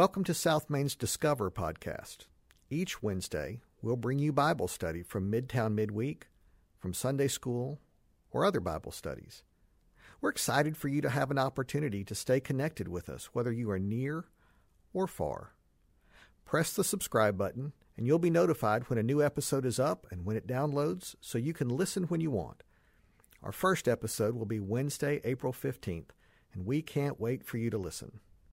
Welcome to South Main's Discover podcast. Each Wednesday, we'll bring you Bible study from Midtown Midweek, from Sunday School, or other Bible studies. We're excited for you to have an opportunity to stay connected with us, whether you are near or far. Press the subscribe button, and you'll be notified when a new episode is up and when it downloads so you can listen when you want. Our first episode will be Wednesday, April 15th, and we can't wait for you to listen.